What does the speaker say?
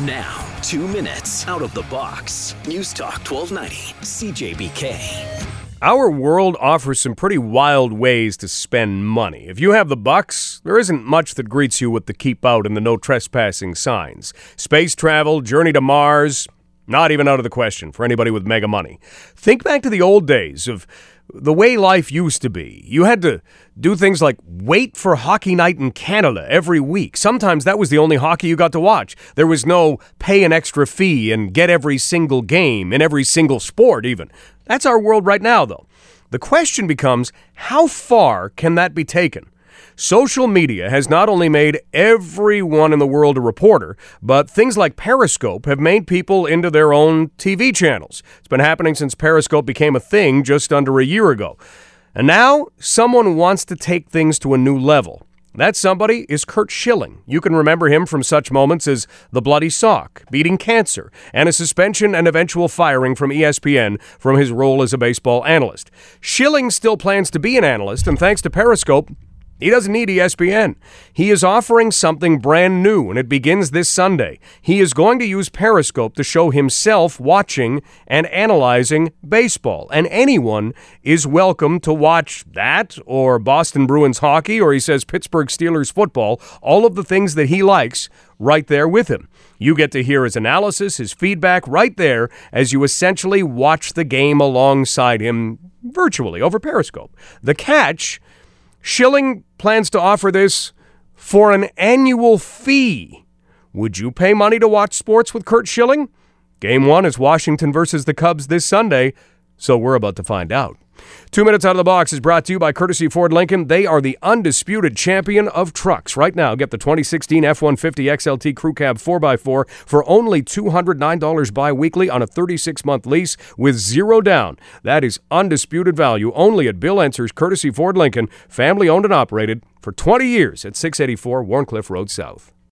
Now, two minutes out of the box. News Talk 1290, CJBK. Our world offers some pretty wild ways to spend money. If you have the bucks, there isn't much that greets you with the keep out and the no trespassing signs. Space travel, journey to Mars, not even out of the question for anybody with mega money. Think back to the old days of the way life used to be. You had to do things like wait for hockey night in Canada every week. Sometimes that was the only hockey you got to watch. There was no pay an extra fee and get every single game in every single sport, even. That's our world right now, though. The question becomes how far can that be taken? Social media has not only made everyone in the world a reporter, but things like Periscope have made people into their own TV channels. It's been happening since Periscope became a thing just under a year ago. And now someone wants to take things to a new level. That somebody is Curt Schilling. You can remember him from such moments as the bloody sock, beating cancer, and a suspension and eventual firing from ESPN from his role as a baseball analyst. Schilling still plans to be an analyst, and thanks to Periscope, he doesn't need ESPN. He is offering something brand new, and it begins this Sunday. He is going to use Periscope to show himself watching and analyzing baseball. And anyone is welcome to watch that, or Boston Bruins hockey, or he says Pittsburgh Steelers football, all of the things that he likes right there with him. You get to hear his analysis, his feedback right there as you essentially watch the game alongside him virtually over Periscope. The catch Schilling plans to offer this for an annual fee. Would you pay money to watch sports with Curt Schilling? Game one is Washington versus the Cubs this Sunday, so we're about to find out. Two Minutes Out of the Box is brought to you by Courtesy Ford Lincoln. They are the undisputed champion of trucks. Right now, get the 2016 F 150 XLT Crew Cab 4x4 for only $209 bi weekly on a 36 month lease with zero down. That is undisputed value only at Bill Enser's Courtesy Ford Lincoln, family owned and operated for 20 years at 684 Wharncliffe Road South.